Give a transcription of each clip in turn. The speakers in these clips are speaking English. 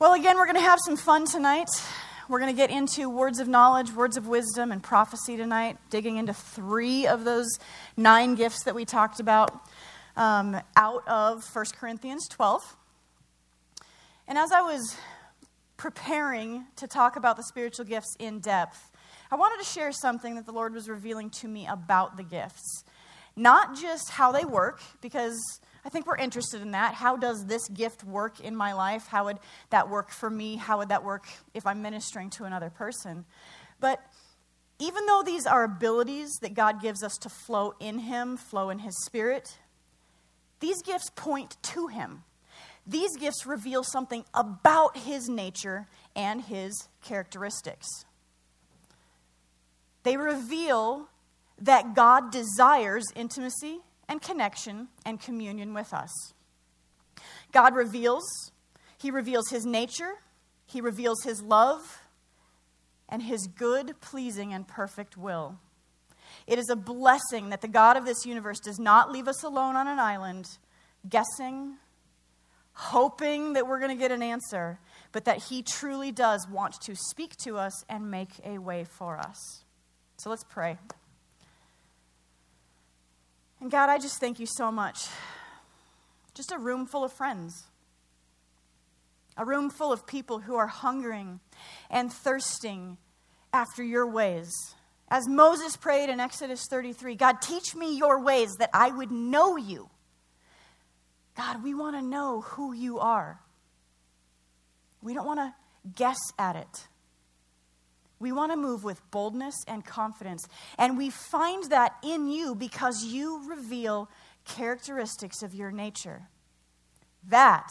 Well, again, we're going to have some fun tonight. We're going to get into words of knowledge, words of wisdom, and prophecy tonight, digging into three of those nine gifts that we talked about um, out of 1 Corinthians 12. And as I was preparing to talk about the spiritual gifts in depth, I wanted to share something that the Lord was revealing to me about the gifts. Not just how they work, because I think we're interested in that. How does this gift work in my life? How would that work for me? How would that work if I'm ministering to another person? But even though these are abilities that God gives us to flow in Him, flow in His Spirit, these gifts point to Him. These gifts reveal something about His nature and His characteristics. They reveal that God desires intimacy and connection and communion with us. God reveals, He reveals His nature, He reveals His love, and His good, pleasing, and perfect will. It is a blessing that the God of this universe does not leave us alone on an island, guessing, hoping that we're going to get an answer, but that He truly does want to speak to us and make a way for us. So let's pray. And God, I just thank you so much. Just a room full of friends, a room full of people who are hungering and thirsting after your ways. As Moses prayed in Exodus 33 God, teach me your ways that I would know you. God, we want to know who you are. We don't want to guess at it. We want to move with boldness and confidence. And we find that in you because you reveal characteristics of your nature. That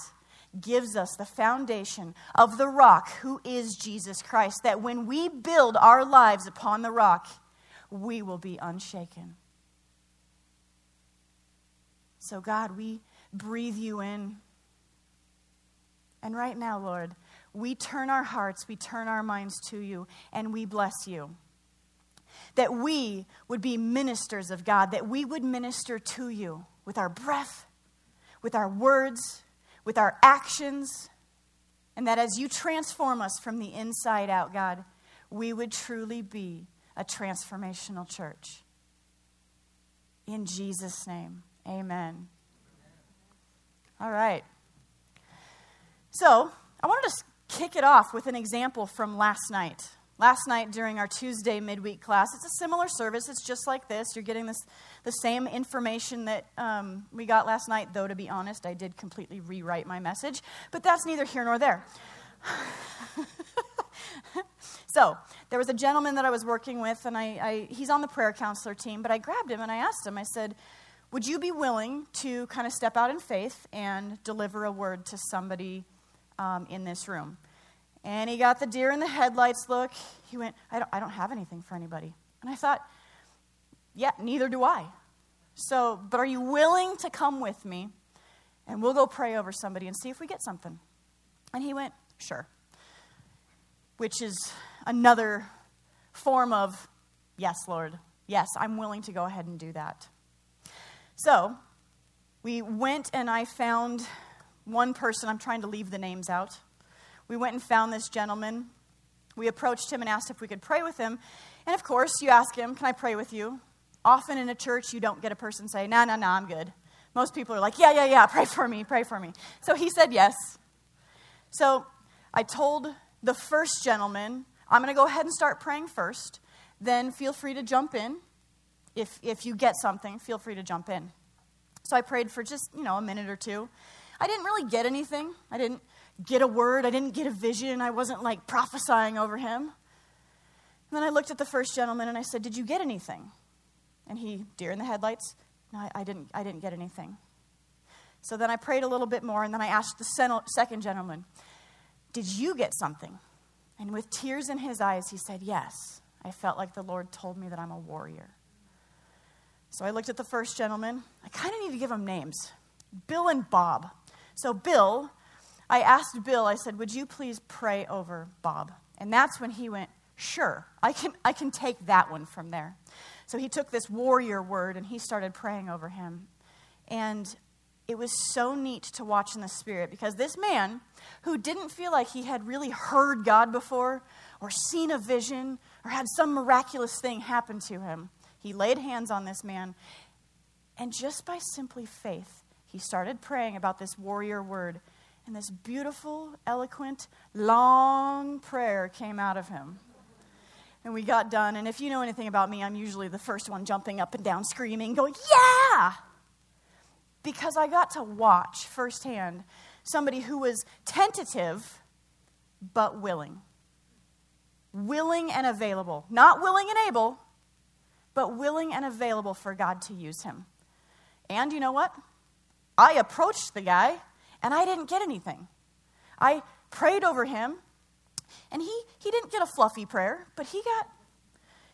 gives us the foundation of the rock who is Jesus Christ. That when we build our lives upon the rock, we will be unshaken. So, God, we breathe you in. And right now, Lord, we turn our hearts, we turn our minds to you, and we bless you. That we would be ministers of God, that we would minister to you with our breath, with our words, with our actions, and that as you transform us from the inside out, God, we would truly be a transformational church. In Jesus' name, amen. All right. So, I wanted to kick it off with an example from last night. Last night during our Tuesday midweek class, it's a similar service. It's just like this. You're getting this, the same information that um, we got last night, though, to be honest, I did completely rewrite my message, but that's neither here nor there. so, there was a gentleman that I was working with, and I, I, he's on the prayer counselor team, but I grabbed him and I asked him, I said, Would you be willing to kind of step out in faith and deliver a word to somebody um, in this room. And he got the deer in the headlights look. He went, I don't, I don't have anything for anybody. And I thought, yeah, neither do I. So, but are you willing to come with me? And we'll go pray over somebody and see if we get something. And he went, sure. Which is another form of, yes, Lord, yes, I'm willing to go ahead and do that. So, we went and I found one person, I'm trying to leave the names out. We went and found this gentleman. We approached him and asked if we could pray with him. And of course, you ask him, Can I pray with you? Often in a church, you don't get a person say, No, no, no, I'm good. Most people are like, Yeah, yeah, yeah, pray for me, pray for me. So he said yes. So I told the first gentleman, I'm going to go ahead and start praying first. Then feel free to jump in. If, if you get something, feel free to jump in. So I prayed for just, you know, a minute or two. I didn't really get anything. I didn't get a word. I didn't get a vision. I wasn't like prophesying over him. And then I looked at the first gentleman and I said, Did you get anything? And he, deer in the headlights, No, I, I didn't, I didn't get anything. So then I prayed a little bit more and then I asked the second gentleman, Did you get something? And with tears in his eyes, he said, Yes. I felt like the Lord told me that I'm a warrior. So I looked at the first gentleman. I kind of need to give him names Bill and Bob. So, Bill, I asked Bill, I said, Would you please pray over Bob? And that's when he went, Sure, I can, I can take that one from there. So he took this warrior word and he started praying over him. And it was so neat to watch in the spirit because this man who didn't feel like he had really heard God before or seen a vision or had some miraculous thing happen to him, he laid hands on this man. And just by simply faith, he started praying about this warrior word. And this beautiful, eloquent, long prayer came out of him. And we got done. And if you know anything about me, I'm usually the first one jumping up and down, screaming, going, Yeah! Because I got to watch firsthand somebody who was tentative but willing. Willing and available. Not willing and able, but willing and available for God to use him. And you know what? I approached the guy and I didn't get anything. I prayed over him and he, he didn't get a fluffy prayer, but he got,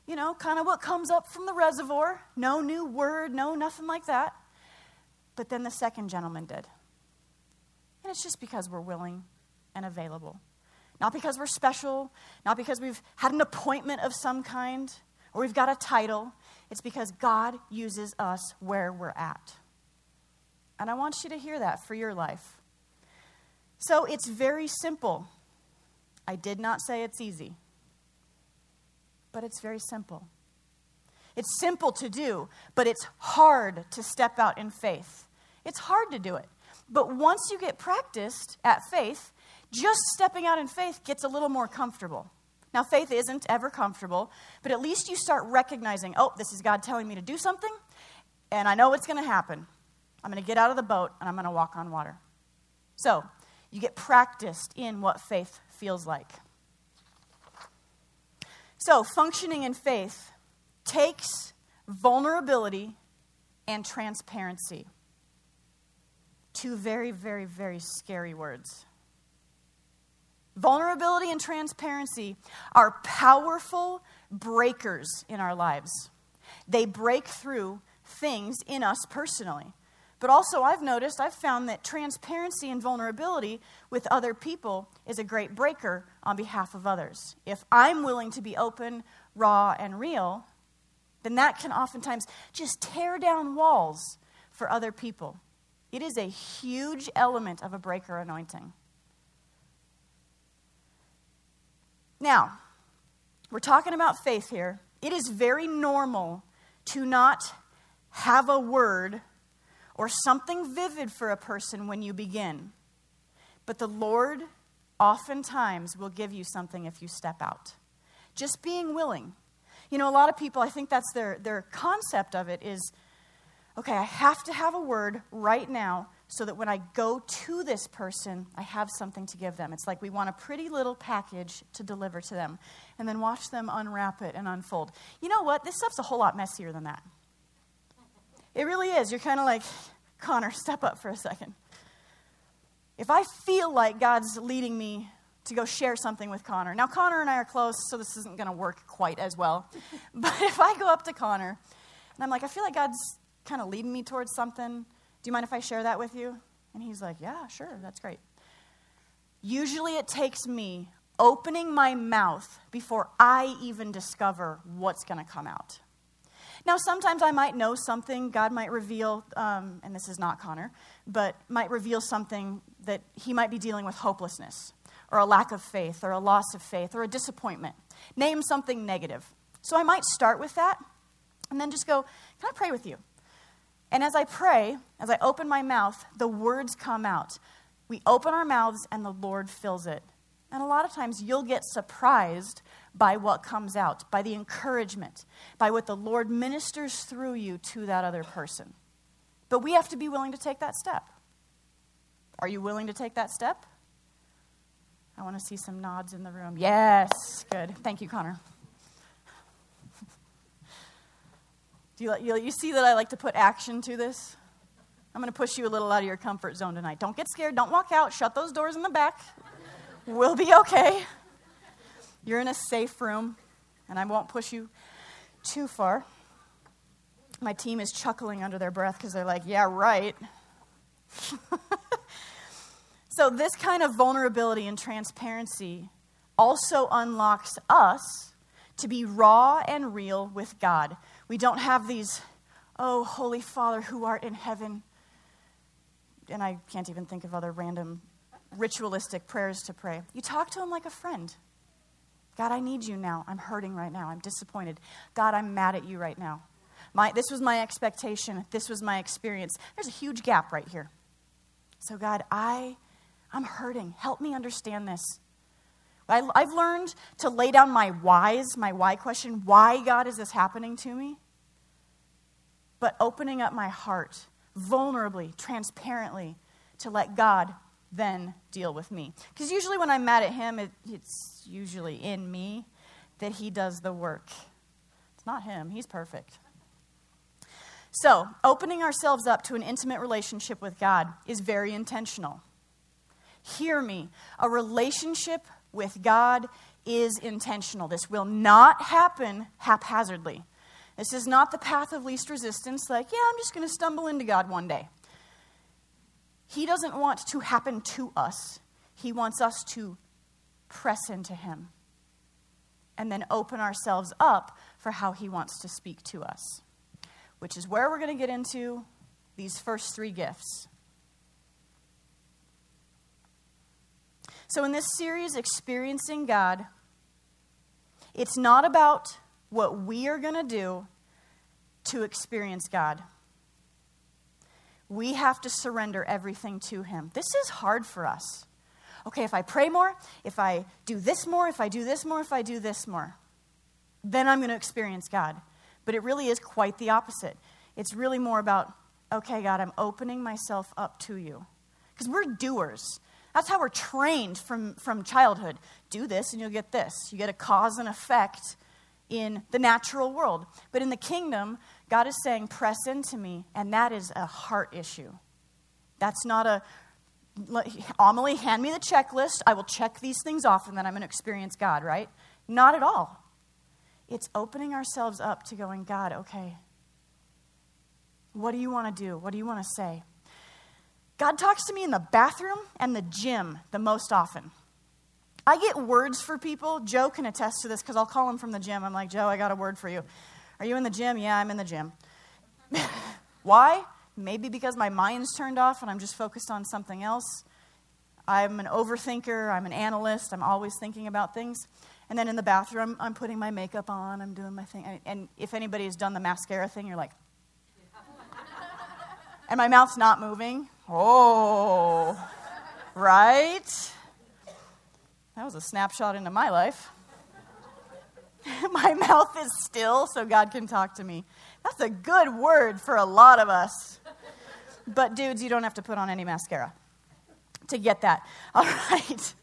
you know, kind of what comes up from the reservoir. No new word, no nothing like that. But then the second gentleman did. And it's just because we're willing and available. Not because we're special, not because we've had an appointment of some kind or we've got a title. It's because God uses us where we're at. And I want you to hear that for your life. So it's very simple. I did not say it's easy, but it's very simple. It's simple to do, but it's hard to step out in faith. It's hard to do it. But once you get practiced at faith, just stepping out in faith gets a little more comfortable. Now, faith isn't ever comfortable, but at least you start recognizing, oh, this is God telling me to do something, and I know what's going to happen. I'm going to get out of the boat and I'm going to walk on water. So, you get practiced in what faith feels like. So, functioning in faith takes vulnerability and transparency. Two very, very, very scary words. Vulnerability and transparency are powerful breakers in our lives. They break through things in us personally. But also, I've noticed, I've found that transparency and vulnerability with other people is a great breaker on behalf of others. If I'm willing to be open, raw, and real, then that can oftentimes just tear down walls for other people. It is a huge element of a breaker anointing. Now, we're talking about faith here. It is very normal to not have a word or something vivid for a person when you begin. But the Lord oftentimes will give you something if you step out. Just being willing. You know, a lot of people, I think that's their, their concept of it is okay, I have to have a word right now so that when I go to this person, I have something to give them. It's like we want a pretty little package to deliver to them and then watch them unwrap it and unfold. You know what? This stuff's a whole lot messier than that. It really is. You're kind of like, Connor, step up for a second. If I feel like God's leading me to go share something with Connor, now Connor and I are close, so this isn't going to work quite as well. But if I go up to Connor and I'm like, I feel like God's kind of leading me towards something, do you mind if I share that with you? And he's like, Yeah, sure, that's great. Usually it takes me opening my mouth before I even discover what's going to come out. Now, sometimes I might know something, God might reveal, um, and this is not Connor, but might reveal something that he might be dealing with hopelessness, or a lack of faith, or a loss of faith, or a disappointment. Name something negative. So I might start with that, and then just go, Can I pray with you? And as I pray, as I open my mouth, the words come out. We open our mouths, and the Lord fills it. And a lot of times you'll get surprised by what comes out, by the encouragement, by what the Lord ministers through you to that other person. But we have to be willing to take that step. Are you willing to take that step? I want to see some nods in the room. Yes, good. Thank you, Connor. Do you, you, you see that I like to put action to this? I'm going to push you a little out of your comfort zone tonight. Don't get scared. Don't walk out. Shut those doors in the back. We'll be okay. You're in a safe room, and I won't push you too far. My team is chuckling under their breath because they're like, yeah, right. so, this kind of vulnerability and transparency also unlocks us to be raw and real with God. We don't have these, oh, Holy Father who art in heaven, and I can't even think of other random ritualistic prayers to pray. You talk to Him like a friend. God, I need you now. I'm hurting right now. I'm disappointed. God, I'm mad at you right now. My, this was my expectation. This was my experience. There's a huge gap right here. So, God, I, I'm hurting. Help me understand this. I, I've learned to lay down my whys, my why question. Why, God, is this happening to me? But opening up my heart vulnerably, transparently, to let God then deal with me. Because usually when I'm mad at Him, it, it's usually in me that He does the work. It's not Him, He's perfect. So, opening ourselves up to an intimate relationship with God is very intentional. Hear me. A relationship with God is intentional. This will not happen haphazardly. This is not the path of least resistance, like, yeah, I'm just going to stumble into God one day. He doesn't want to happen to us, He wants us to press into Him and then open ourselves up for how He wants to speak to us which is where we're going to get into these first three gifts. So, in this series, Experiencing God, it's not about what we are going to do to experience God. We have to surrender everything to Him. This is hard for us. Okay, if I pray more, if I do this more, if I do this more, if I do this more, then I'm going to experience God. But it really is quite the opposite. It's really more about, okay, God, I'm opening myself up to you. Because we're doers. That's how we're trained from, from childhood. Do this and you'll get this. You get a cause and effect in the natural world. But in the kingdom, God is saying, press into me, and that is a heart issue. That's not a, Amelie, hand me the checklist. I will check these things off, and then I'm going to experience God, right? Not at all. It's opening ourselves up to going, God, okay, what do you want to do? What do you want to say? God talks to me in the bathroom and the gym the most often. I get words for people. Joe can attest to this because I'll call him from the gym. I'm like, Joe, I got a word for you. Are you in the gym? Yeah, I'm in the gym. Why? Maybe because my mind's turned off and I'm just focused on something else. I'm an overthinker. I'm an analyst. I'm always thinking about things. And then in the bathroom, I'm, putting my makeup on, I'm doing my thing. And if anybody has done the mascara thing, you're like, and my mouth's not moving. Oh, right? That was a snapshot into my life. my mouth is still so God can talk to me. That's a good word for a lot of us. But, dudes, you don't have to put on any mascara to get that. All right.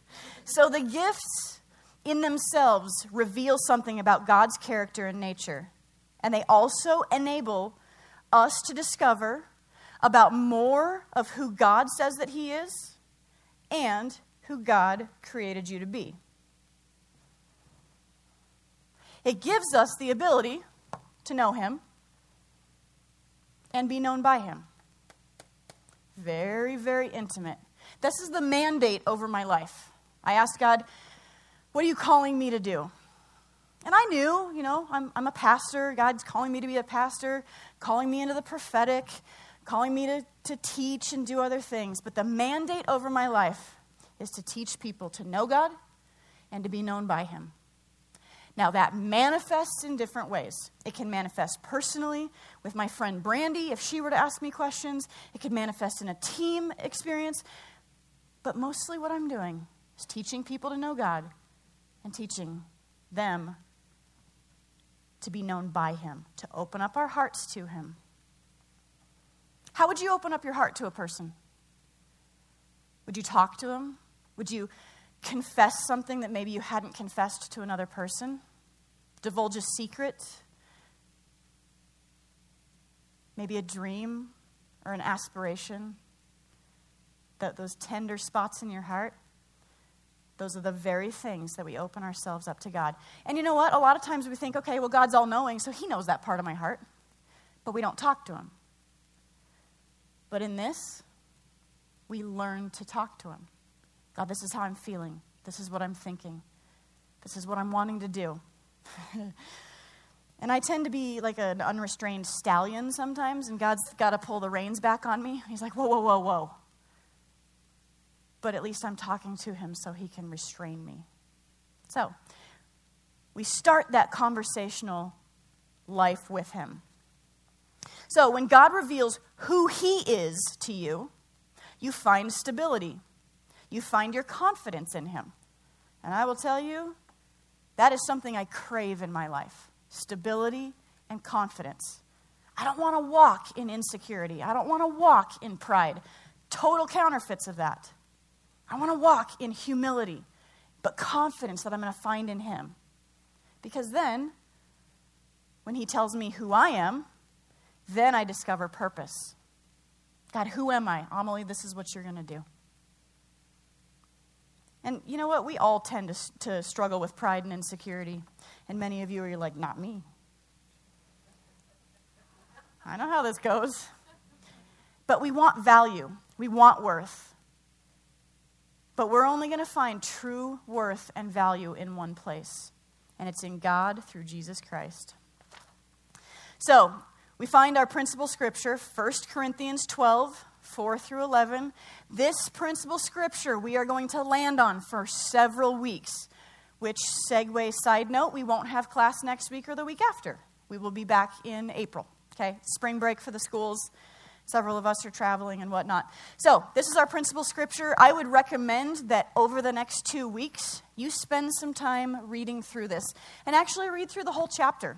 So, the gifts in themselves reveal something about God's character and nature. And they also enable us to discover about more of who God says that He is and who God created you to be. It gives us the ability to know Him and be known by Him. Very, very intimate. This is the mandate over my life. I asked God, what are you calling me to do? And I knew, you know, I'm, I'm a pastor. God's calling me to be a pastor, calling me into the prophetic, calling me to, to teach and do other things. But the mandate over my life is to teach people to know God and to be known by Him. Now, that manifests in different ways. It can manifest personally with my friend Brandy, if she were to ask me questions. It could manifest in a team experience. But mostly, what I'm doing is teaching people to know God and teaching them to be known by Him, to open up our hearts to Him. How would you open up your heart to a person? Would you talk to them? Would you confess something that maybe you hadn't confessed to another person? Divulge a secret? Maybe a dream or an aspiration? That those tender spots in your heart? Those are the very things that we open ourselves up to God. And you know what? A lot of times we think, okay, well, God's all knowing, so He knows that part of my heart. But we don't talk to Him. But in this, we learn to talk to Him. God, this is how I'm feeling. This is what I'm thinking. This is what I'm wanting to do. and I tend to be like an unrestrained stallion sometimes, and God's got to pull the reins back on me. He's like, whoa, whoa, whoa, whoa. but at least I'm talking to him so he can restrain me. So, we start that conversational life with him. So, when God reveals who he is to you, you find stability. You find your confidence in him. And I will tell you, that is something I crave in my life stability and confidence. I don't want to walk in insecurity. I don't want to walk in pride. Total counterfeits of that. I want to walk in humility, but confidence that I'm going to find in Him. Because then, when He tells me who I am, then I discover purpose. God, who am I? Amelie, this is what you're going to do. And you know what? We all tend to, to struggle with pride and insecurity. And many of you are like, not me. I know how this goes. But we want value, we want worth. But we're only going to find true worth and value in one place, and it's in God through Jesus Christ. So, we find our principal scripture, 1 Corinthians 12, 4 through 11. This principal scripture we are going to land on for several weeks, which, segue side note, we won't have class next week or the week after. We will be back in April. Okay, spring break for the schools. Several of us are traveling and whatnot. So, this is our principal scripture. I would recommend that over the next two weeks, you spend some time reading through this and actually read through the whole chapter.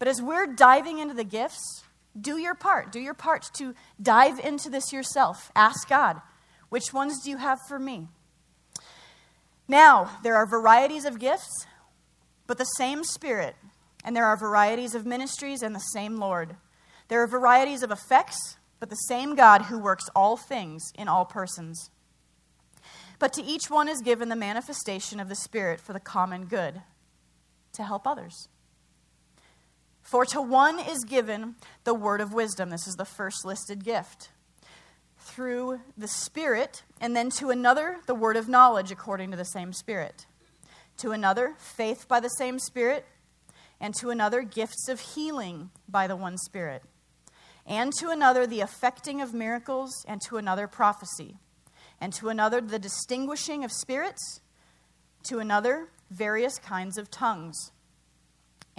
But as we're diving into the gifts, do your part. Do your part to dive into this yourself. Ask God, which ones do you have for me? Now, there are varieties of gifts, but the same Spirit and there are varieties of ministries and the same Lord. There are varieties of effects, but the same God who works all things in all persons. But to each one is given the manifestation of the Spirit for the common good, to help others. For to one is given the word of wisdom. This is the first listed gift. Through the Spirit, and then to another, the word of knowledge according to the same Spirit. To another, faith by the same Spirit and to another, gifts of healing by the one Spirit, and to another, the effecting of miracles, and to another, prophecy, and to another, the distinguishing of spirits, to another, various kinds of tongues,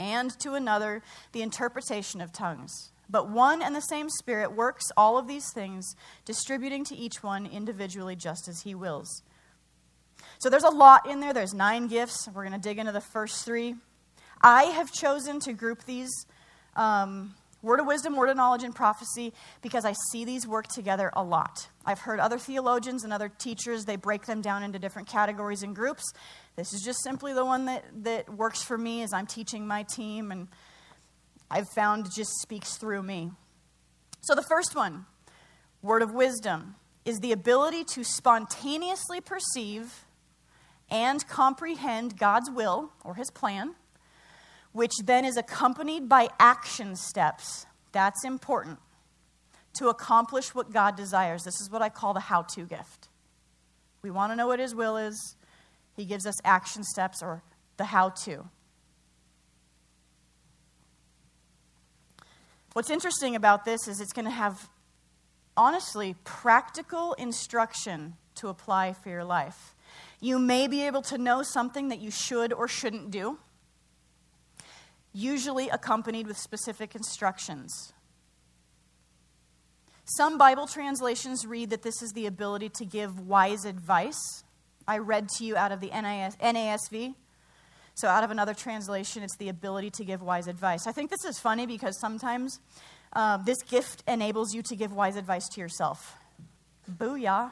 and to another, the interpretation of tongues. But one and the same Spirit works all of these things, distributing to each one individually just as He wills. So there's a lot in there. There's nine gifts. We're going to dig into the first three. I have chosen to group these um, word of wisdom, word of knowledge, and prophecy because I see these work together a lot. I've heard other theologians and other teachers, they break them down into different categories and groups. This is just simply the one that, that works for me as I'm teaching my team, and I've found just speaks through me. So the first one, word of wisdom, is the ability to spontaneously perceive and comprehend God's will or his plan which then is accompanied by action steps. That's important to accomplish what God desires. This is what I call the how to gift. We want to know what His will is, He gives us action steps or the how to. What's interesting about this is it's going to have, honestly, practical instruction to apply for your life. You may be able to know something that you should or shouldn't do usually accompanied with specific instructions. Some Bible translations read that this is the ability to give wise advice. I read to you out of the NASV. So, out of another translation, it's the ability to give wise advice. I think this is funny because sometimes uh, this gift enables you to give wise advice to yourself. Booyah.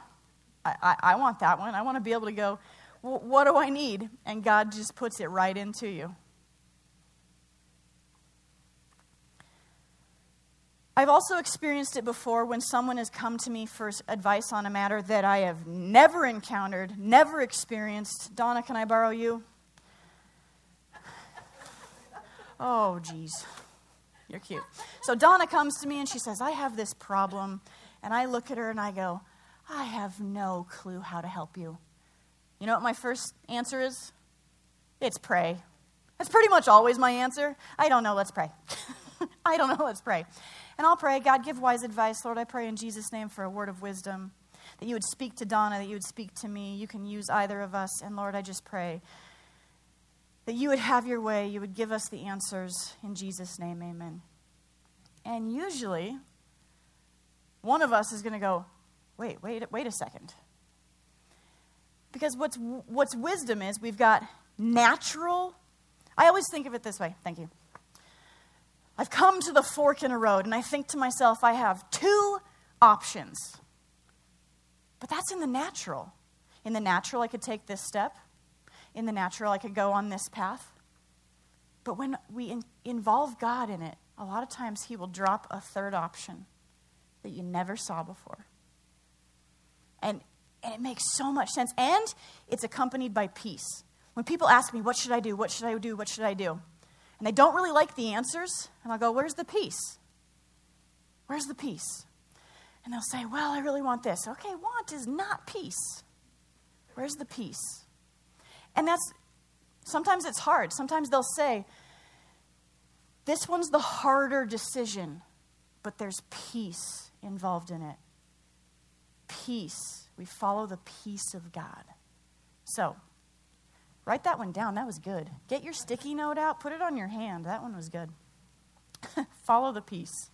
I, I, I want that one. I want to be able to go, what do I need? And God just puts it right into you. I've also experienced it before when someone has come to me for advice on a matter that I have never encountered, never experienced. Donna, can I borrow you? Oh, geez. You're cute. So Donna comes to me and she says, I have this problem. And I look at her and I go, I have no clue how to help you. You know what my first answer is? It's pray. That's pretty much always my answer. I don't know, let's pray. I don't know, let's pray. And I'll pray, God, give wise advice. Lord, I pray in Jesus' name for a word of wisdom. that you would speak to Donna, that you would speak to me. You can use either of us. And Lord, I just pray that you would have your way. You would give us the answers. In Jesus' name, amen. And usually, one of us is going to go, wait, wait, wait a second. Because what's, what's wisdom is we've got natural, I always think of it this way. Thank you. I've come to the fork in a road, and I think to myself, I have two options. But that's in the natural. In the natural, I could take this step. In the natural, I could go on this path. But when we in, involve God in it, a lot of times He will drop a third option that you never saw before. And, and it makes so much sense. And it's accompanied by peace. When people ask me, What should I do? What should I do? What should I do? And they don't really like the answers, and I'll go, Where's the peace? Where's the peace? And they'll say, Well, I really want this. Okay, want is not peace. Where's the peace? And that's sometimes it's hard. Sometimes they'll say, This one's the harder decision, but there's peace involved in it. Peace. We follow the peace of God. So, write that one down. That was good. Get your sticky note out, put it on your hand. That one was good. follow the peace.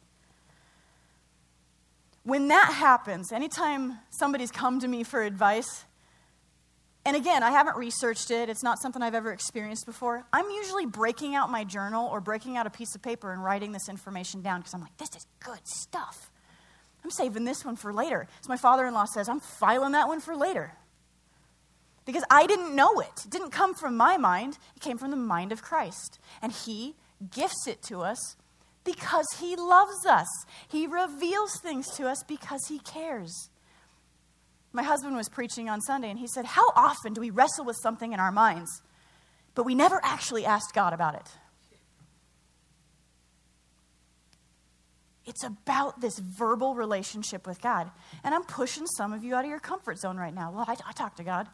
When that happens, anytime somebody's come to me for advice, and again, I haven't researched it, it's not something I've ever experienced before. I'm usually breaking out my journal or breaking out a piece of paper and writing this information down because I'm like, this is good stuff. I'm saving this one for later. So my father in law says, I'm filing that one for later. Because I didn't know it. It didn't come from my mind, it came from the mind of Christ. And He gifts it to us because He loves us. He reveals things to us because He cares. My husband was preaching on Sunday, and he said, How often do we wrestle with something in our minds, but we never actually asked God about it? It's about this verbal relationship with God. And I'm pushing some of you out of your comfort zone right now. Well, I, I talk to God.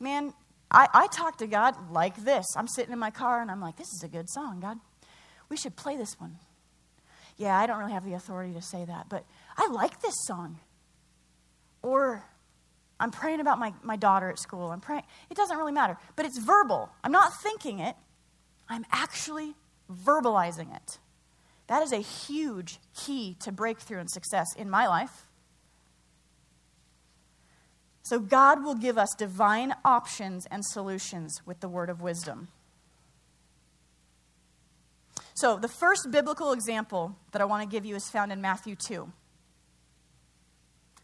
Man, I, I talk to God like this. I'm sitting in my car and I'm like, this is a good song, God. We should play this one. Yeah, I don't really have the authority to say that, but I like this song. Or I'm praying about my, my daughter at school. I'm praying. It doesn't really matter. But it's verbal. I'm not thinking it, I'm actually verbalizing it. That is a huge key to breakthrough and success in my life. So, God will give us divine options and solutions with the word of wisdom. So, the first biblical example that I want to give you is found in Matthew 2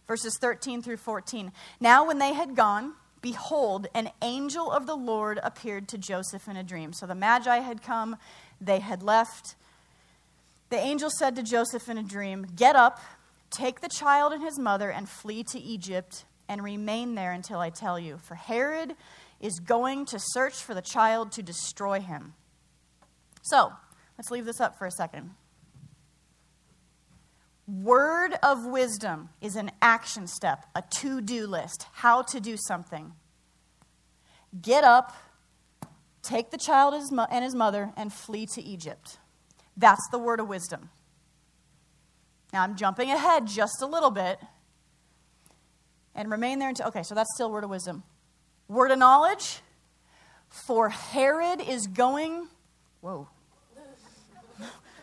verses 13 through 14. Now, when they had gone, behold, an angel of the Lord appeared to Joseph in a dream. So the Magi had come, they had left. The angel said to Joseph in a dream, Get up, take the child and his mother, and flee to Egypt, and remain there until I tell you. For Herod is going to search for the child to destroy him. So, let's leave this up for a second. Word of wisdom is an action step, a to do list, how to do something. Get up, take the child and his mother, and flee to Egypt. That's the word of wisdom. Now I'm jumping ahead just a little bit and remain there until, okay, so that's still word of wisdom. Word of knowledge, for Herod is going, whoa.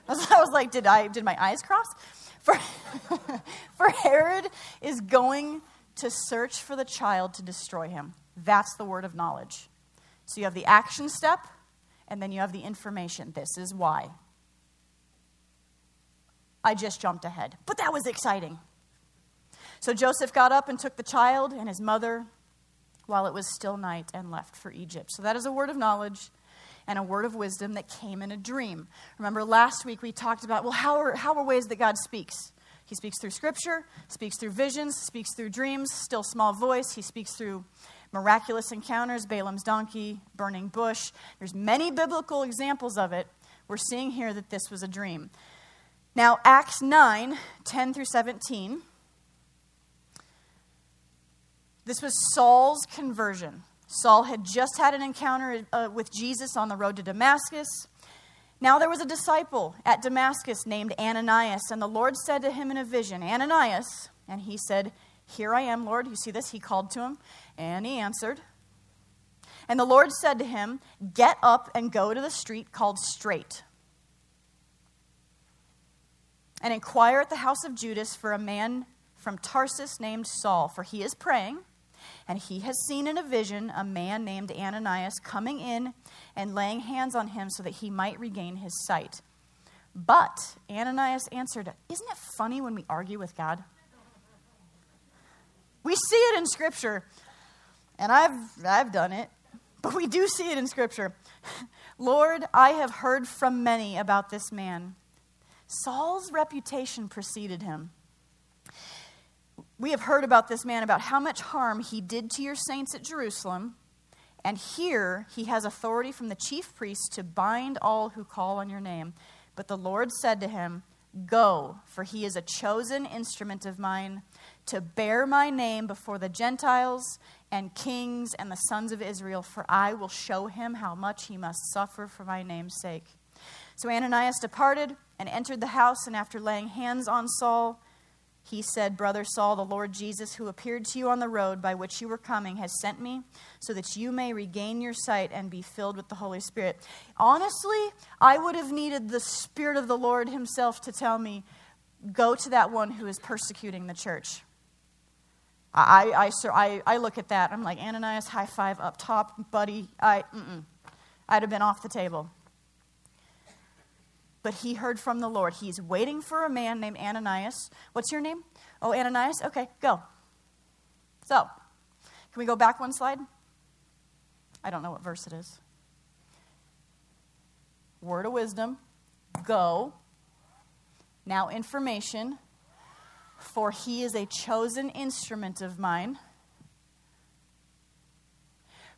I was like, did I, did my eyes cross? For, for Herod is going to search for the child to destroy him. That's the word of knowledge. So you have the action step, and then you have the information. This is why. I just jumped ahead, but that was exciting. So Joseph got up and took the child and his mother while it was still night and left for Egypt. So that is a word of knowledge and a word of wisdom that came in a dream. Remember, last week we talked about, well, how are, how are ways that God speaks? He speaks through scripture, speaks through visions, speaks through dreams, still small voice. He speaks through miraculous encounters, Balaam's donkey, burning bush. There's many biblical examples of it. We're seeing here that this was a dream. Now, Acts 9 10 through 17. This was Saul's conversion. Saul had just had an encounter uh, with Jesus on the road to Damascus. Now there was a disciple at Damascus named Ananias, and the Lord said to him in a vision, Ananias, And he said, Here I am, Lord. You see this? He called to him, and he answered. And the Lord said to him, Get up and go to the street called Straight, and inquire at the house of Judas for a man from Tarsus named Saul, for he is praying. And he has seen in a vision a man named Ananias coming in and laying hands on him so that he might regain his sight. But Ananias answered, Isn't it funny when we argue with God? We see it in Scripture, and I've, I've done it, but we do see it in Scripture. Lord, I have heard from many about this man. Saul's reputation preceded him. We have heard about this man, about how much harm he did to your saints at Jerusalem. And here he has authority from the chief priests to bind all who call on your name. But the Lord said to him, Go, for he is a chosen instrument of mine to bear my name before the Gentiles and kings and the sons of Israel, for I will show him how much he must suffer for my name's sake. So Ananias departed and entered the house, and after laying hands on Saul, he said, Brother Saul, the Lord Jesus, who appeared to you on the road by which you were coming, has sent me so that you may regain your sight and be filled with the Holy Spirit. Honestly, I would have needed the Spirit of the Lord Himself to tell me, Go to that one who is persecuting the church. I, I, I, I look at that. I'm like, Ananias, high five up top, buddy. I, I'd have been off the table but he heard from the Lord. He's waiting for a man named Ananias. What's your name? Oh, Ananias? Okay, go. So, can we go back one slide? I don't know what verse it is. Word of wisdom, go. Now, information, for he is a chosen instrument of mine.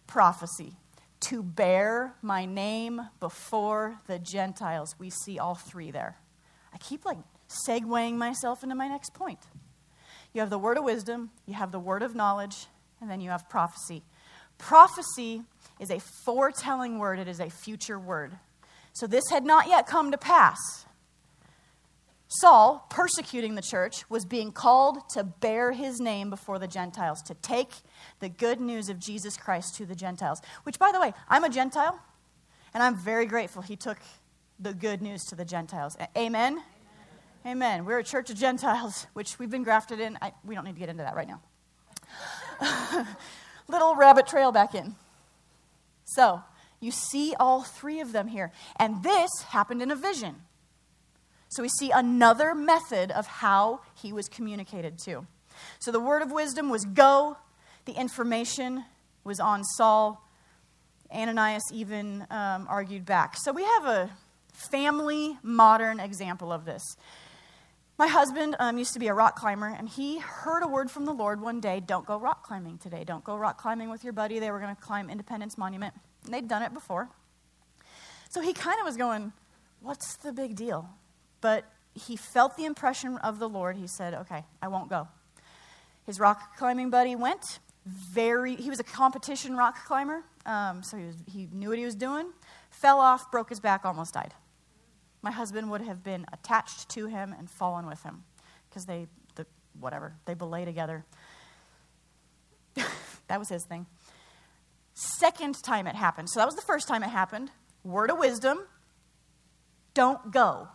Prophecy to bear my name before the Gentiles. We see all three there. I keep like segueing myself into my next point. You have the word of wisdom, you have the word of knowledge, and then you have prophecy. Prophecy is a foretelling word, it is a future word. So this had not yet come to pass. Saul, persecuting the church, was being called to bear his name before the Gentiles, to take the good news of Jesus Christ to the Gentiles. Which, by the way, I'm a Gentile, and I'm very grateful he took the good news to the Gentiles. Amen? Amen. Amen. We're a church of Gentiles, which we've been grafted in. I, we don't need to get into that right now. Little rabbit trail back in. So, you see all three of them here. And this happened in a vision. So we see another method of how he was communicated to. So the word of wisdom was go, the information was on Saul. Ananias even um, argued back. So we have a family modern example of this. My husband um, used to be a rock climber, and he heard a word from the Lord one day don't go rock climbing today. Don't go rock climbing with your buddy. They were going to climb Independence Monument, and they'd done it before. So he kind of was going, What's the big deal? But he felt the impression of the Lord. He said, Okay, I won't go. His rock climbing buddy went. Very, he was a competition rock climber, um, so he, was, he knew what he was doing. Fell off, broke his back, almost died. My husband would have been attached to him and fallen with him because they, the, whatever, they belay together. that was his thing. Second time it happened. So that was the first time it happened. Word of wisdom don't go.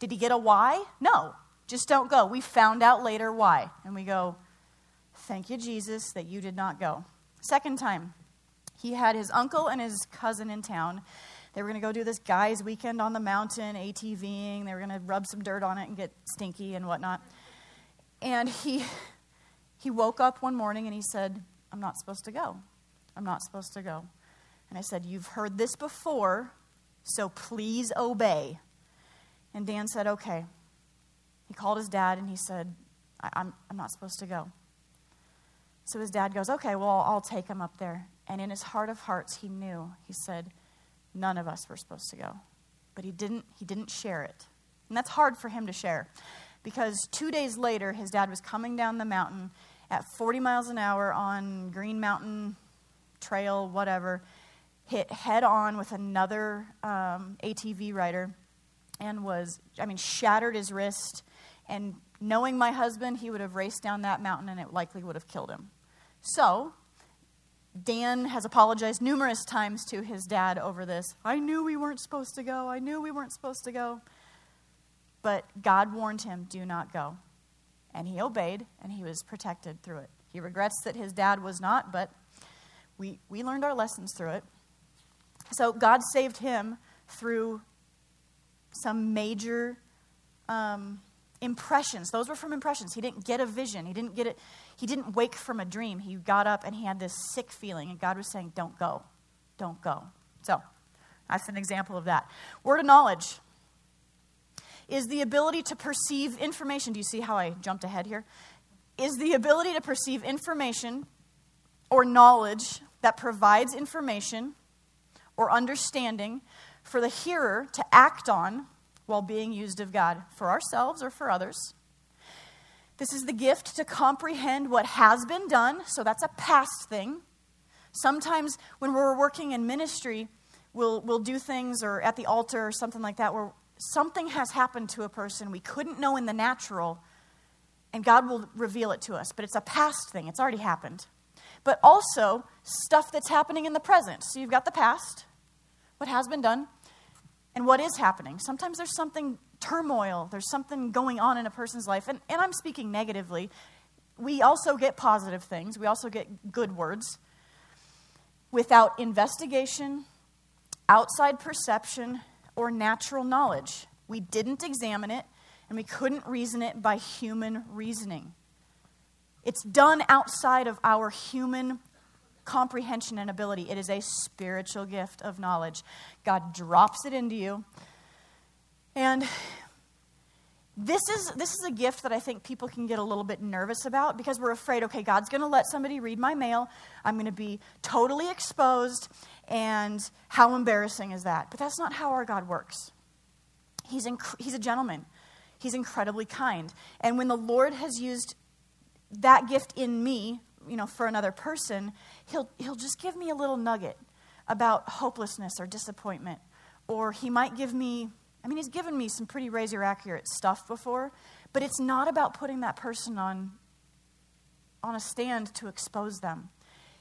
Did he get a why? No, just don't go. We found out later why. And we go, Thank you, Jesus, that you did not go. Second time, he had his uncle and his cousin in town. They were going to go do this guy's weekend on the mountain, ATVing. They were going to rub some dirt on it and get stinky and whatnot. And he, he woke up one morning and he said, I'm not supposed to go. I'm not supposed to go. And I said, You've heard this before, so please obey. And Dan said, Okay. He called his dad and he said, I- am I'm, I'm not supposed to go. So his dad goes, Okay, well, I'll take him up there. And in his heart of hearts, he knew. He said, None of us were supposed to go. But he didn't, he didn't share it. And that's hard for him to share because two days later, his dad was coming down the mountain at 40 miles an hour on Green Mountain Trail, whatever, hit head on with another um, ATV rider and was, I mean, shattered his wrist and knowing my husband, he would have raced down that mountain and it likely would have killed him. So, Dan has apologized numerous times to his dad over this. I knew we weren't supposed to go. I knew we weren't supposed to go. But God warned him, do not go. And he obeyed, and he was protected through it. He regrets that his dad was not, but we, we learned our lessons through it. So God saved him through some major um, impressions. Those were from impressions. He didn't get a vision. He didn't get it. He didn't wake from a dream. He got up and he had this sick feeling, and God was saying, "Don't go, don't go." So that's an example of that. Word of knowledge is the ability to perceive information. Do you see how I jumped ahead here? Is the ability to perceive information or knowledge that provides information or understanding for the hearer to act on while being used of God for ourselves or for others. This is the gift to comprehend what has been done, so that's a past thing. Sometimes when we're working in ministry, we'll, we'll do things or at the altar or something like that where something has happened to a person we couldn't know in the natural, and God will reveal it to us. But it's a past thing, it's already happened. But also stuff that's happening in the present. So you've got the past, what has been done, and what is happening. Sometimes there's something turmoil, there's something going on in a person's life, and, and I'm speaking negatively. We also get positive things, we also get good words. Without investigation, outside perception, or natural knowledge. We didn't examine it, and we couldn't reason it by human reasoning. It's done outside of our human comprehension and ability. It is a spiritual gift of knowledge. God drops it into you. And this is, this is a gift that I think people can get a little bit nervous about because we're afraid, okay, God's going to let somebody read my mail. I'm going to be totally exposed. And how embarrassing is that? But that's not how our God works. He's, inc- he's a gentleman, He's incredibly kind. And when the Lord has used that gift in me, you know, for another person, he'll, he'll just give me a little nugget about hopelessness or disappointment. Or he might give me, I mean, he's given me some pretty razor accurate stuff before, but it's not about putting that person on, on a stand to expose them.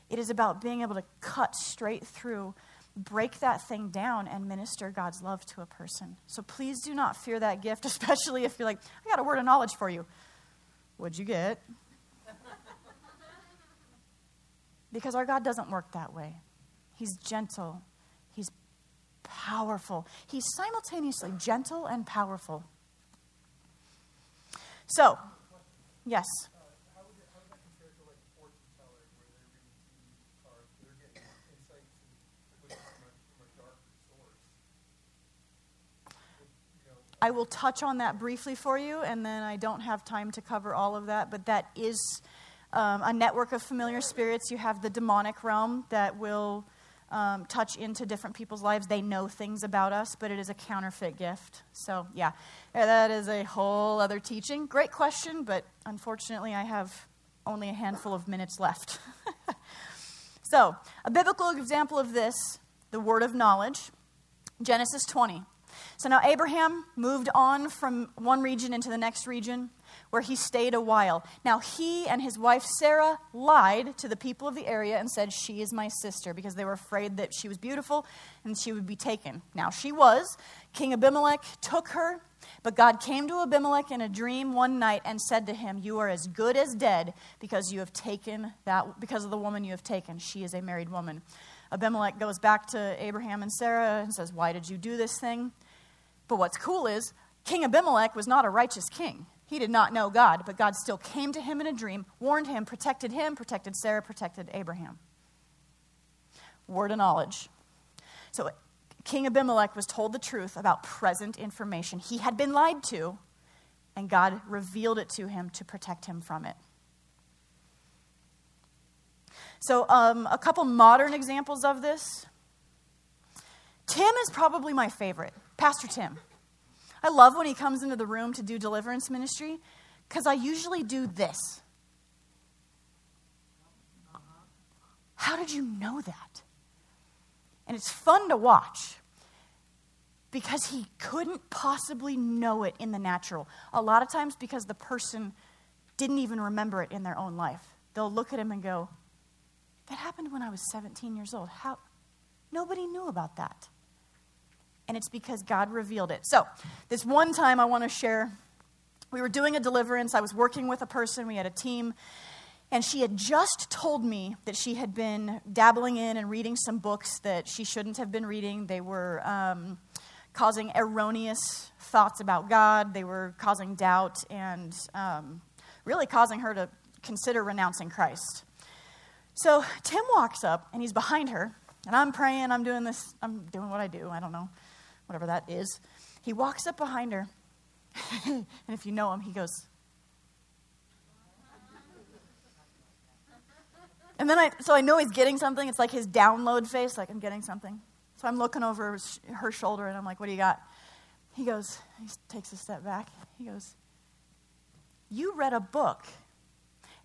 It is about being able to cut straight through, break that thing down, and minister God's love to a person. So please do not fear that gift, especially if you're like, I got a word of knowledge for you. What'd you get? Because our God doesn't work that way. He's gentle, He's powerful. He's simultaneously gentle and powerful. So, yes. I will touch on that briefly for you, and then I don't have time to cover all of that, but that is um, a network of familiar spirits. You have the demonic realm that will um, touch into different people's lives. They know things about us, but it is a counterfeit gift. So, yeah, that is a whole other teaching. Great question, but unfortunately, I have only a handful of minutes left. so, a biblical example of this, the word of knowledge, Genesis 20. So now Abraham moved on from one region into the next region where he stayed a while. Now, he and his wife Sarah lied to the people of the area and said, She is my sister, because they were afraid that she was beautiful and she would be taken. Now, she was. King Abimelech took her, but God came to Abimelech in a dream one night and said to him, You are as good as dead because you have taken that, because of the woman you have taken. She is a married woman. Abimelech goes back to Abraham and Sarah and says, Why did you do this thing? But what's cool is, King Abimelech was not a righteous king. He did not know God, but God still came to him in a dream, warned him, protected him, protected Sarah, protected Abraham. Word of knowledge. So King Abimelech was told the truth about present information. He had been lied to, and God revealed it to him to protect him from it. So, um, a couple modern examples of this. Tim is probably my favorite, Pastor Tim. I love when he comes into the room to do deliverance ministry because I usually do this. How did you know that? And it's fun to watch. because he couldn't possibly know it in the natural. A lot of times because the person didn't even remember it in their own life. They'll look at him and go, That happened when I was 17 years old. How? Nobody knew about that. And it's because God revealed it. So, this one time I want to share we were doing a deliverance. I was working with a person, we had a team, and she had just told me that she had been dabbling in and reading some books that she shouldn't have been reading. They were um, causing erroneous thoughts about God, they were causing doubt, and um, really causing her to consider renouncing Christ. So Tim walks up, and he's behind her, and I'm praying, I'm doing this, I'm doing what I do, I don't know, whatever that is. He walks up behind her, and if you know him, he goes, And then I, so I know he's getting something. It's like his download face, like I'm getting something. So I'm looking over her shoulder and I'm like, what do you got? He goes, he takes a step back. He goes, You read a book,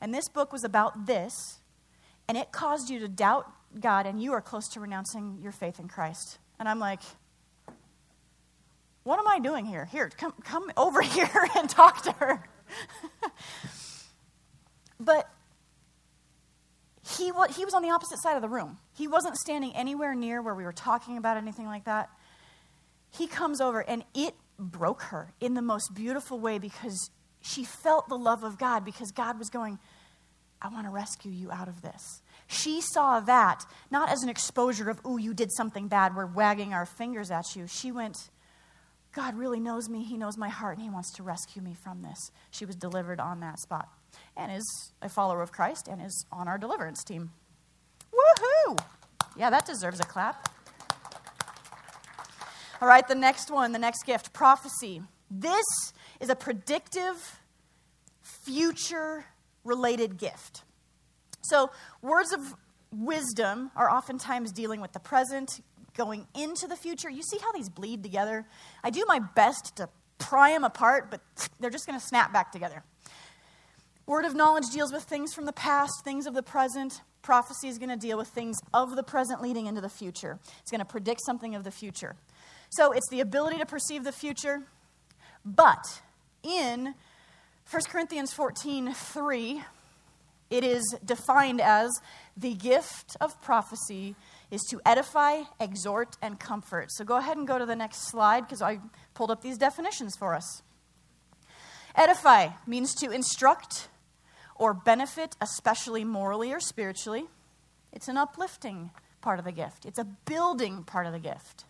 and this book was about this, and it caused you to doubt God, and you are close to renouncing your faith in Christ. And I'm like, What am I doing here? Here, come, come over here and talk to her. but he, was, he was on the opposite side of the room. He wasn't standing anywhere near where we were talking about anything like that. He comes over, and it broke her in the most beautiful way because she felt the love of God because God was going, I want to rescue you out of this. She saw that not as an exposure of, ooh, you did something bad, we're wagging our fingers at you. She went, God really knows me, He knows my heart, and He wants to rescue me from this. She was delivered on that spot and is a follower of Christ and is on our deliverance team. Woohoo! Yeah, that deserves a clap. All right, the next one, the next gift prophecy. This is a predictive, future related gift. So, words of wisdom are oftentimes dealing with the present, going into the future. You see how these bleed together? I do my best to pry them apart, but they're just going to snap back together. Word of knowledge deals with things from the past, things of the present. Prophecy is going to deal with things of the present leading into the future. It's going to predict something of the future. So it's the ability to perceive the future. But in 1 Corinthians 14 3, it is defined as the gift of prophecy is to edify, exhort, and comfort. So go ahead and go to the next slide because I pulled up these definitions for us. Edify means to instruct, or benefit, especially morally or spiritually. It's an uplifting part of the gift, it's a building part of the gift.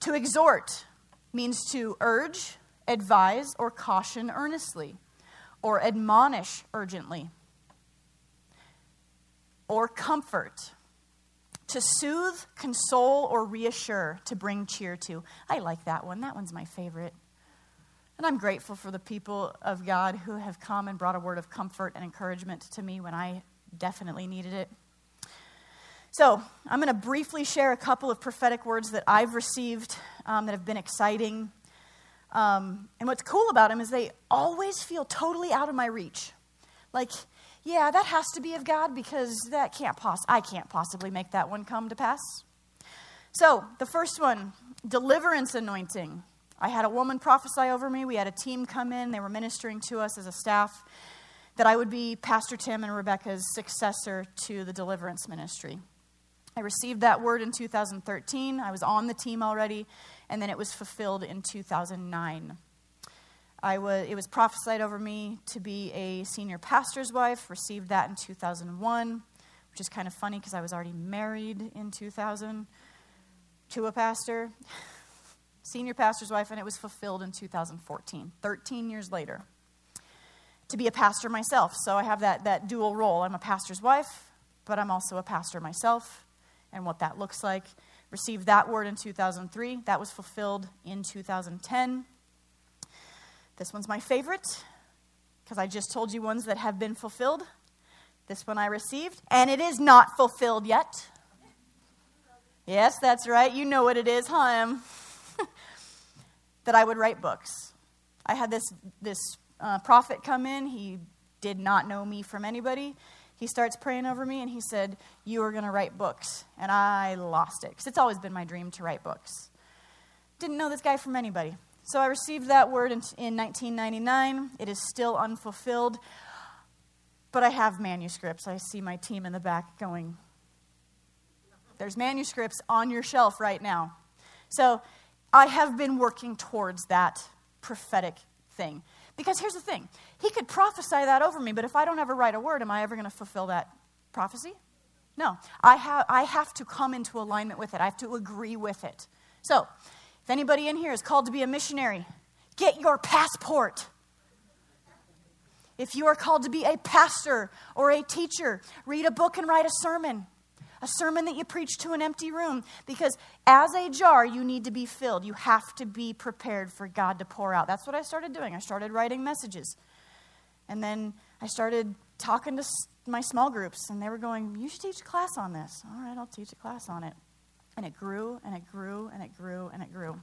To exhort means to urge, advise, or caution earnestly, or admonish urgently, or comfort. To soothe, console, or reassure, to bring cheer to. I like that one. That one's my favorite. And I'm grateful for the people of God who have come and brought a word of comfort and encouragement to me when I definitely needed it. So, I'm going to briefly share a couple of prophetic words that I've received um, that have been exciting. Um, and what's cool about them is they always feel totally out of my reach. Like, yeah, that has to be of God because that can't poss- I can't possibly make that one come to pass. So, the first one, deliverance anointing. I had a woman prophesy over me. We had a team come in. They were ministering to us as a staff that I would be Pastor Tim and Rebecca's successor to the deliverance ministry. I received that word in 2013. I was on the team already, and then it was fulfilled in 2009. I was, it was prophesied over me to be a senior pastor's wife, received that in 2001, which is kind of funny because I was already married in 2000 to a pastor senior pastor's wife, and it was fulfilled in 2014, 13 years later. To be a pastor myself. So I have that, that dual role. I'm a pastor's wife, but I'm also a pastor myself, and what that looks like. Received that word in 2003. That was fulfilled in 2010. This one's my favorite because I just told you ones that have been fulfilled. This one I received, and it is not fulfilled yet. Yes, that's right. You know what it is, huh? that I would write books. I had this, this uh, prophet come in. He did not know me from anybody. He starts praying over me and he said, You are going to write books. And I lost it because it's always been my dream to write books. Didn't know this guy from anybody. So I received that word in, in 1999. It is still unfulfilled, but I have manuscripts. I see my team in the back going, There's manuscripts on your shelf right now. So I have been working towards that prophetic thing. Because here's the thing He could prophesy that over me, but if I don't ever write a word, am I ever going to fulfill that prophecy? No. I have, I have to come into alignment with it, I have to agree with it. So, if anybody in here is called to be a missionary, get your passport. If you are called to be a pastor or a teacher, read a book and write a sermon. A sermon that you preach to an empty room. Because as a jar, you need to be filled. You have to be prepared for God to pour out. That's what I started doing. I started writing messages. And then I started talking to my small groups, and they were going, You should teach a class on this. All right, I'll teach a class on it. And it grew and it grew and it grew and it grew.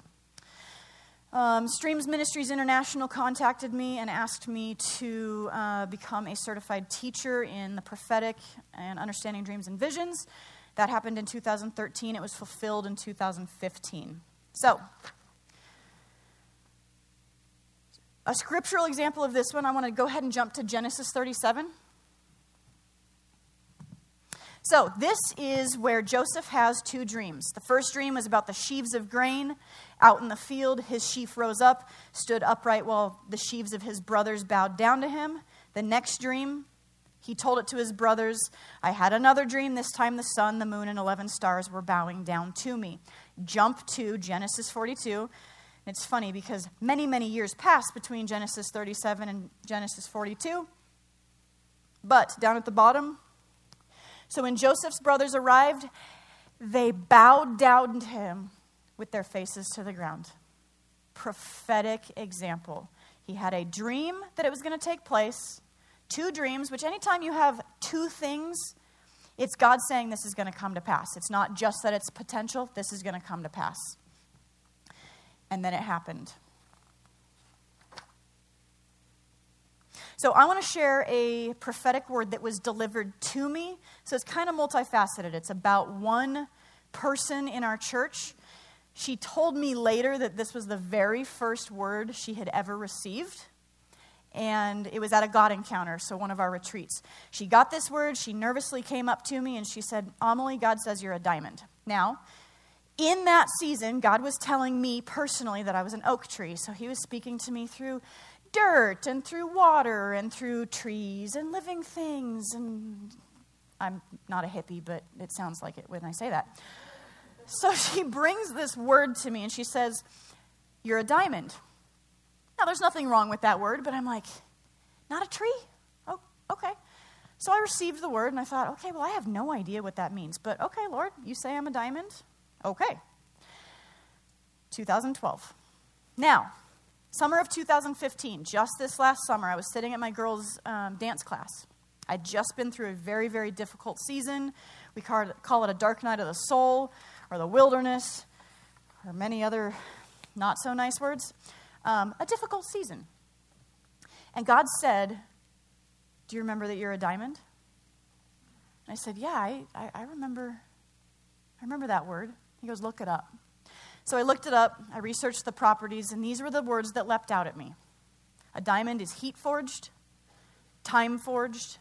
Um, Streams Ministries International contacted me and asked me to uh, become a certified teacher in the prophetic and understanding dreams and visions. That happened in 2013. It was fulfilled in 2015. So, a scriptural example of this one, I want to go ahead and jump to Genesis 37. So, this is where Joseph has two dreams. The first dream was about the sheaves of grain out in the field. His sheaf rose up, stood upright while the sheaves of his brothers bowed down to him. The next dream, he told it to his brothers I had another dream. This time the sun, the moon, and 11 stars were bowing down to me. Jump to Genesis 42. It's funny because many, many years passed between Genesis 37 and Genesis 42. But down at the bottom, so when Joseph's brothers arrived, they bowed down to him with their faces to the ground. Prophetic example. He had a dream that it was going to take place, two dreams, which anytime you have two things, it's God saying this is going to come to pass. It's not just that it's potential, this is going to come to pass. And then it happened. So I want to share a prophetic word that was delivered to me. So it's kind of multifaceted. It's about one person in our church. She told me later that this was the very first word she had ever received. And it was at a God encounter, so one of our retreats. She got this word, she nervously came up to me and she said, Amelie, God says you're a diamond. Now, in that season, God was telling me personally that I was an oak tree. So he was speaking to me through dirt and through water and through trees and living things. And I'm not a hippie, but it sounds like it when I say that. So she brings this word to me and she says, You're a diamond. Now, there's nothing wrong with that word, but I'm like, Not a tree? Oh, okay. So I received the word and I thought, okay, well, I have no idea what that means. But okay, Lord, you say I'm a diamond? Okay. 2012. Now, Summer of 2015, just this last summer, I was sitting at my girls' um, dance class. I'd just been through a very, very difficult season. We call it a dark night of the soul, or the wilderness, or many other not so nice words. Um, a difficult season. And God said, Do you remember that you're a diamond? And I said, Yeah, I, I, I remember. I remember that word. He goes, Look it up. So I looked it up, I researched the properties, and these were the words that leapt out at me. A diamond is heat forged, time forged,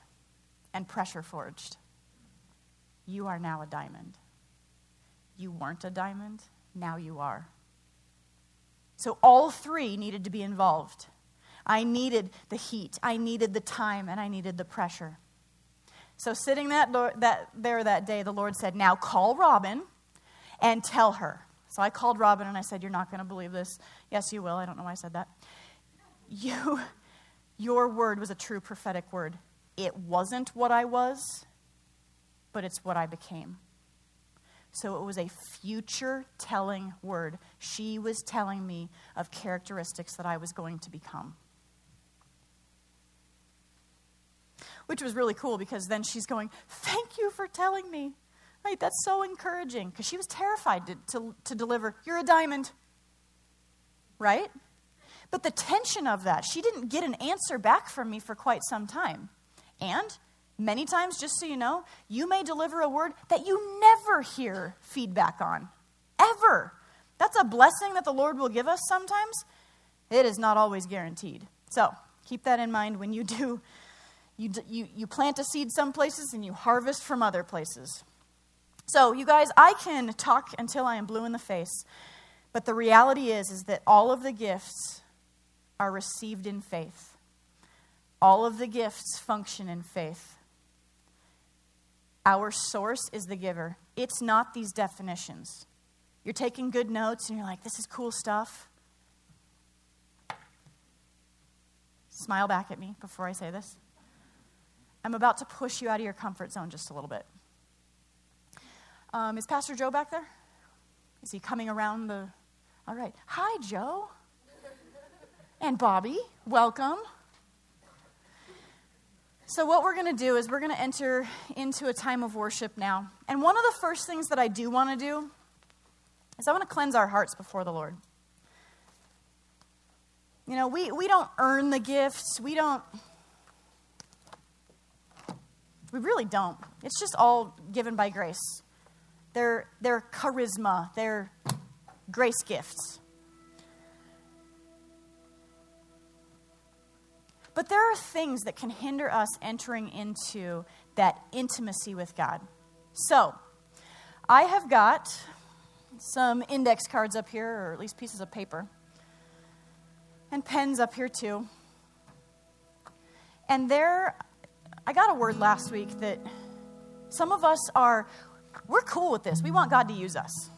and pressure forged. You are now a diamond. You weren't a diamond, now you are. So all three needed to be involved. I needed the heat, I needed the time, and I needed the pressure. So sitting that, that there that day, the Lord said, Now call Robin and tell her so I called Robin and I said, You're not going to believe this. Yes, you will. I don't know why I said that. You, your word was a true prophetic word. It wasn't what I was, but it's what I became. So it was a future telling word. She was telling me of characteristics that I was going to become. Which was really cool because then she's going, Thank you for telling me. That's so encouraging because she was terrified to, to, to deliver, You're a diamond. Right? But the tension of that, she didn't get an answer back from me for quite some time. And many times, just so you know, you may deliver a word that you never hear feedback on, ever. That's a blessing that the Lord will give us sometimes. It is not always guaranteed. So keep that in mind when you do. You, you, you plant a seed some places and you harvest from other places. So, you guys, I can talk until I am blue in the face, but the reality is, is that all of the gifts are received in faith. All of the gifts function in faith. Our source is the giver. It's not these definitions. You're taking good notes and you're like, this is cool stuff. Smile back at me before I say this. I'm about to push you out of your comfort zone just a little bit. Um, is Pastor Joe back there? Is he coming around the. All right. Hi, Joe. And Bobby, welcome. So, what we're going to do is we're going to enter into a time of worship now. And one of the first things that I do want to do is I want to cleanse our hearts before the Lord. You know, we, we don't earn the gifts, we don't. We really don't. It's just all given by grace. They're, they're charisma, they're grace gifts. But there are things that can hinder us entering into that intimacy with God. So, I have got some index cards up here, or at least pieces of paper, and pens up here too. And there, I got a word last week that some of us are, we're cool with this. We want God to use us.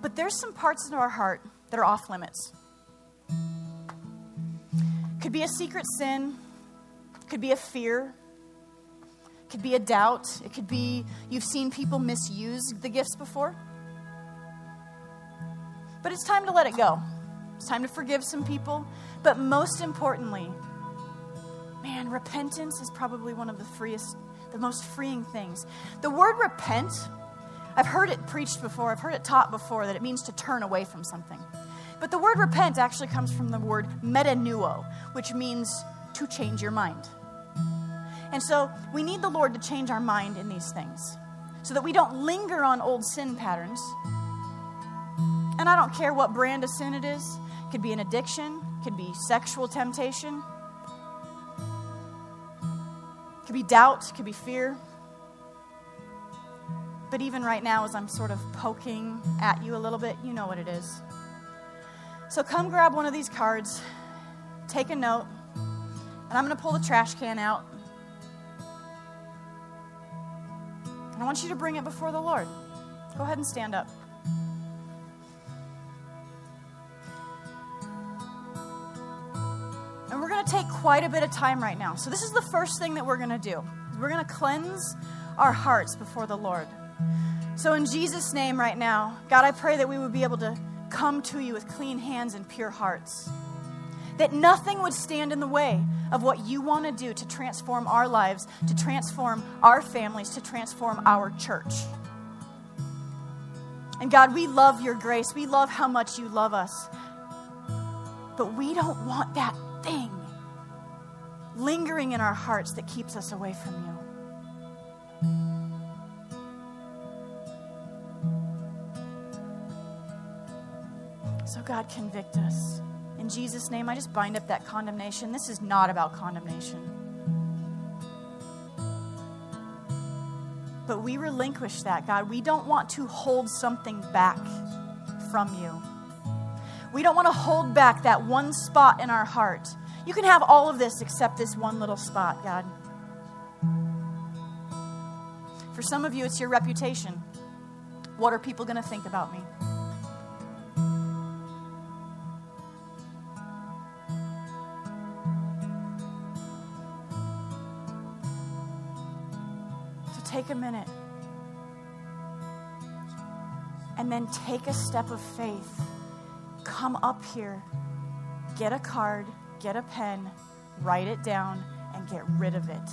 But there's some parts of our heart that are off limits. Could be a secret sin, could be a fear, could be a doubt, it could be you've seen people misuse the gifts before. But it's time to let it go. It's time to forgive some people. But most importantly, man, repentance is probably one of the freest, the most freeing things. The word repent, I've heard it preached before, I've heard it taught before that it means to turn away from something. But the word repent actually comes from the word metanoeo, which means to change your mind. And so we need the Lord to change our mind in these things so that we don't linger on old sin patterns. And I don't care what brand of sin it is. It could be an addiction, it could be sexual temptation, could be doubt, could be fear. But even right now, as I'm sort of poking at you a little bit, you know what it is. So come grab one of these cards, take a note, and I'm going to pull the trash can out. And I want you to bring it before the Lord. Go ahead and stand up. We're going to take quite a bit of time right now. So, this is the first thing that we're going to do. We're going to cleanse our hearts before the Lord. So, in Jesus' name, right now, God, I pray that we would be able to come to you with clean hands and pure hearts. That nothing would stand in the way of what you want to do to transform our lives, to transform our families, to transform our church. And God, we love your grace. We love how much you love us. But we don't want that thing lingering in our hearts that keeps us away from you. So, God, convict us. In Jesus' name, I just bind up that condemnation. This is not about condemnation. But we relinquish that, God. We don't want to hold something back from you. We don't want to hold back that one spot in our heart. You can have all of this except this one little spot, God. For some of you, it's your reputation. What are people going to think about me? To take a minute and then take a step of faith. Come up here, get a card, get a pen, write it down, and get rid of it.